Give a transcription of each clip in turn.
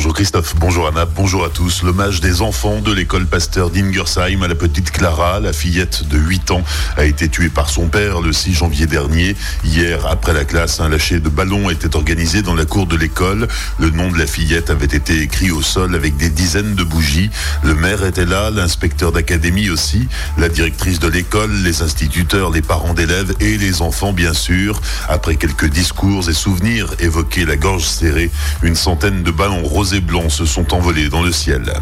Bonjour Christophe, bonjour Anna, bonjour à tous. L'hommage des enfants de l'école Pasteur d'Ingersheim à la petite Clara, la fillette de 8 ans, a été tuée par son père le 6 janvier dernier. Hier, après la classe, un lâcher de ballon était organisé dans la cour de l'école. Le nom de la fillette avait été écrit au sol avec des dizaines de bougies. Le maire était là, l'inspecteur d'académie aussi, la directrice de l'école, les instituteurs, les parents d'élèves et les enfants bien sûr. Après quelques discours et souvenirs évoqués la gorge serrée, une centaine de ballons roses et blancs se sont envolés dans le ciel.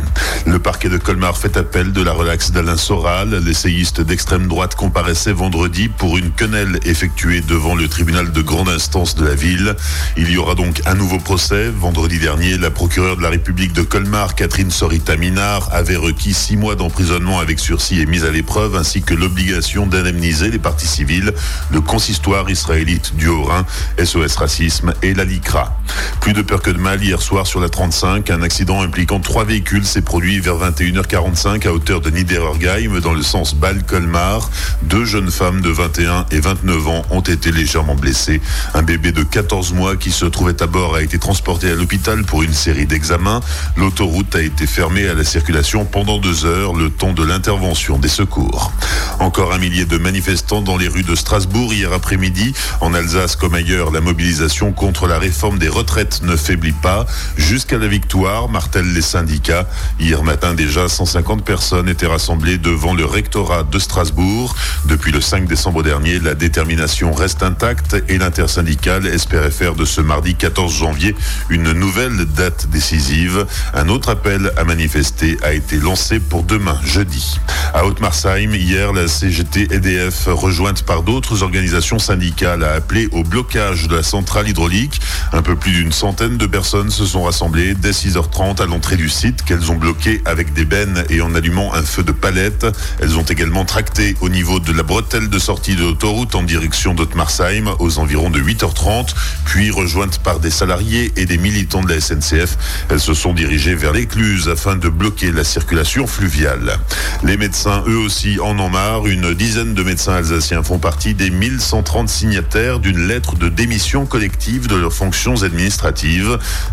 Le parquet de Colmar fait appel de la relaxe d'Alain Soral. L'essayiste d'extrême droite comparaissait vendredi pour une quenelle effectuée devant le tribunal de grande instance de la ville. Il y aura donc un nouveau procès. Vendredi dernier, la procureure de la République de Colmar, Catherine Sorita Minard, avait requis six mois d'emprisonnement avec sursis et mise à l'épreuve, ainsi que l'obligation d'indemniser les parties civiles, le consistoire israélite du Haut-Rhin, SOS Racisme et la LICRA. Plus de peur que de mal hier soir sur la 35, un accident impliquant trois véhicules s'est produit vers 21h45 à hauteur de Niederergheim dans le sens Bâle-Colmar. Deux jeunes femmes de 21 et 29 ans ont été légèrement blessées. Un bébé de 14 mois qui se trouvait à bord a été transporté à l'hôpital pour une série d'examens. L'autoroute a été fermée à la circulation pendant deux heures, le temps de l'intervention des secours. Encore un millier de manifestants dans les rues de Strasbourg hier après-midi. En Alsace comme ailleurs, la mobilisation contre la réforme des retraites ne faiblit pas. Jusqu'à la victoire, martèlent les syndicats. Hier matin déjà, 150 personnes étaient rassemblées devant le rectorat de Strasbourg. Depuis le 5 décembre dernier, la détermination reste intacte et l'intersyndicale espérait faire de ce mardi 14 janvier une nouvelle date décisive. Un autre appel à manifester a été lancé pour demain, jeudi. À Haute-Marsheim, hier, la CGT EDF, rejointe par d'autres organisations syndicales, a appelé au blocage de la centrale hydraulique. Un peu plus d'une centaine de personnes se sont rassemblées dès 6h30 à l'entrée du site qu'elles ont bloqué avec des bennes et en allumant un feu de palette. Elles ont également tracté au niveau de la bretelle de sortie de l'autoroute en direction d'Haute-Marsheim aux environs de 8h30, puis rejointes par des salariés et des militants de la SNCF. Elles se sont dirigées vers l'écluse afin de bloquer la circulation fluviale. Les médecins, eux aussi, en ont marre. Une dizaine de médecins alsaciens font partie des 1130 signataires d'une lettre de démission collective de leurs fonctions administratives.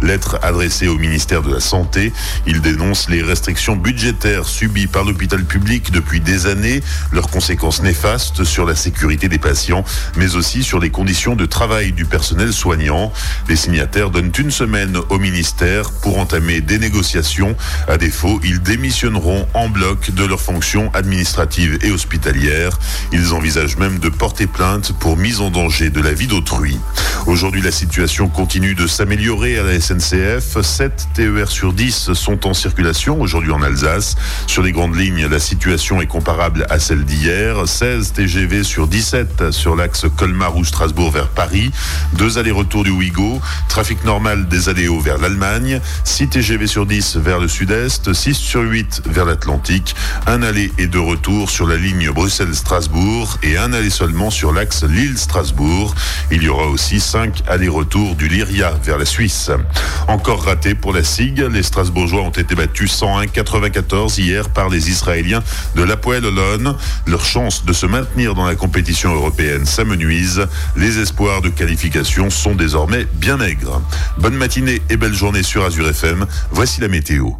Lettre adressée au ministère de la Santé. Ils dénoncent les restrictions budgétaires subies par l'hôpital public depuis des années, leurs conséquences néfastes sur la sécurité des patients, mais aussi sur les conditions de travail du personnel soignant. Les signataires donnent une semaine au ministère pour entamer des négociations. À défaut, ils démissionneront en bloc de leurs fonctions administratives et hospitalières. Ils envisagent même de porter plainte pour mise en danger de la vie d'autrui. Aujourd'hui, la situation continue de s'améliorer à la SNCF. 7 TER sur 10 sont en circulation aujourd'hui en Alsace. Sur les grandes lignes, la situation est comparable à celle d'hier. 16 TGV sur 17 sur l'axe Colmar ou Strasbourg vers Paris. Deux allers-retours du Ouigo. Trafic normal des Aléos vers l'Allemagne. 6 TGV sur 10 vers le sud-est. 6 sur 8 vers l'Atlantique. Un aller et deux retours sur la ligne Bruxelles-Strasbourg et un aller seulement sur l'axe Lille-Strasbourg. Il y aura aussi 5 allers-retours du Lyria vers la Suisse. Encore raté pour la SIG, les Strasbourgeois ont été battus 101-94 hier par les Israéliens de l'Apoel Olon. Leur chance de se maintenir dans la compétition européenne s'amenuise. Les espoirs de qualification sont désormais bien maigres. Bonne matinée et belle journée sur Azure FM. Voici la météo.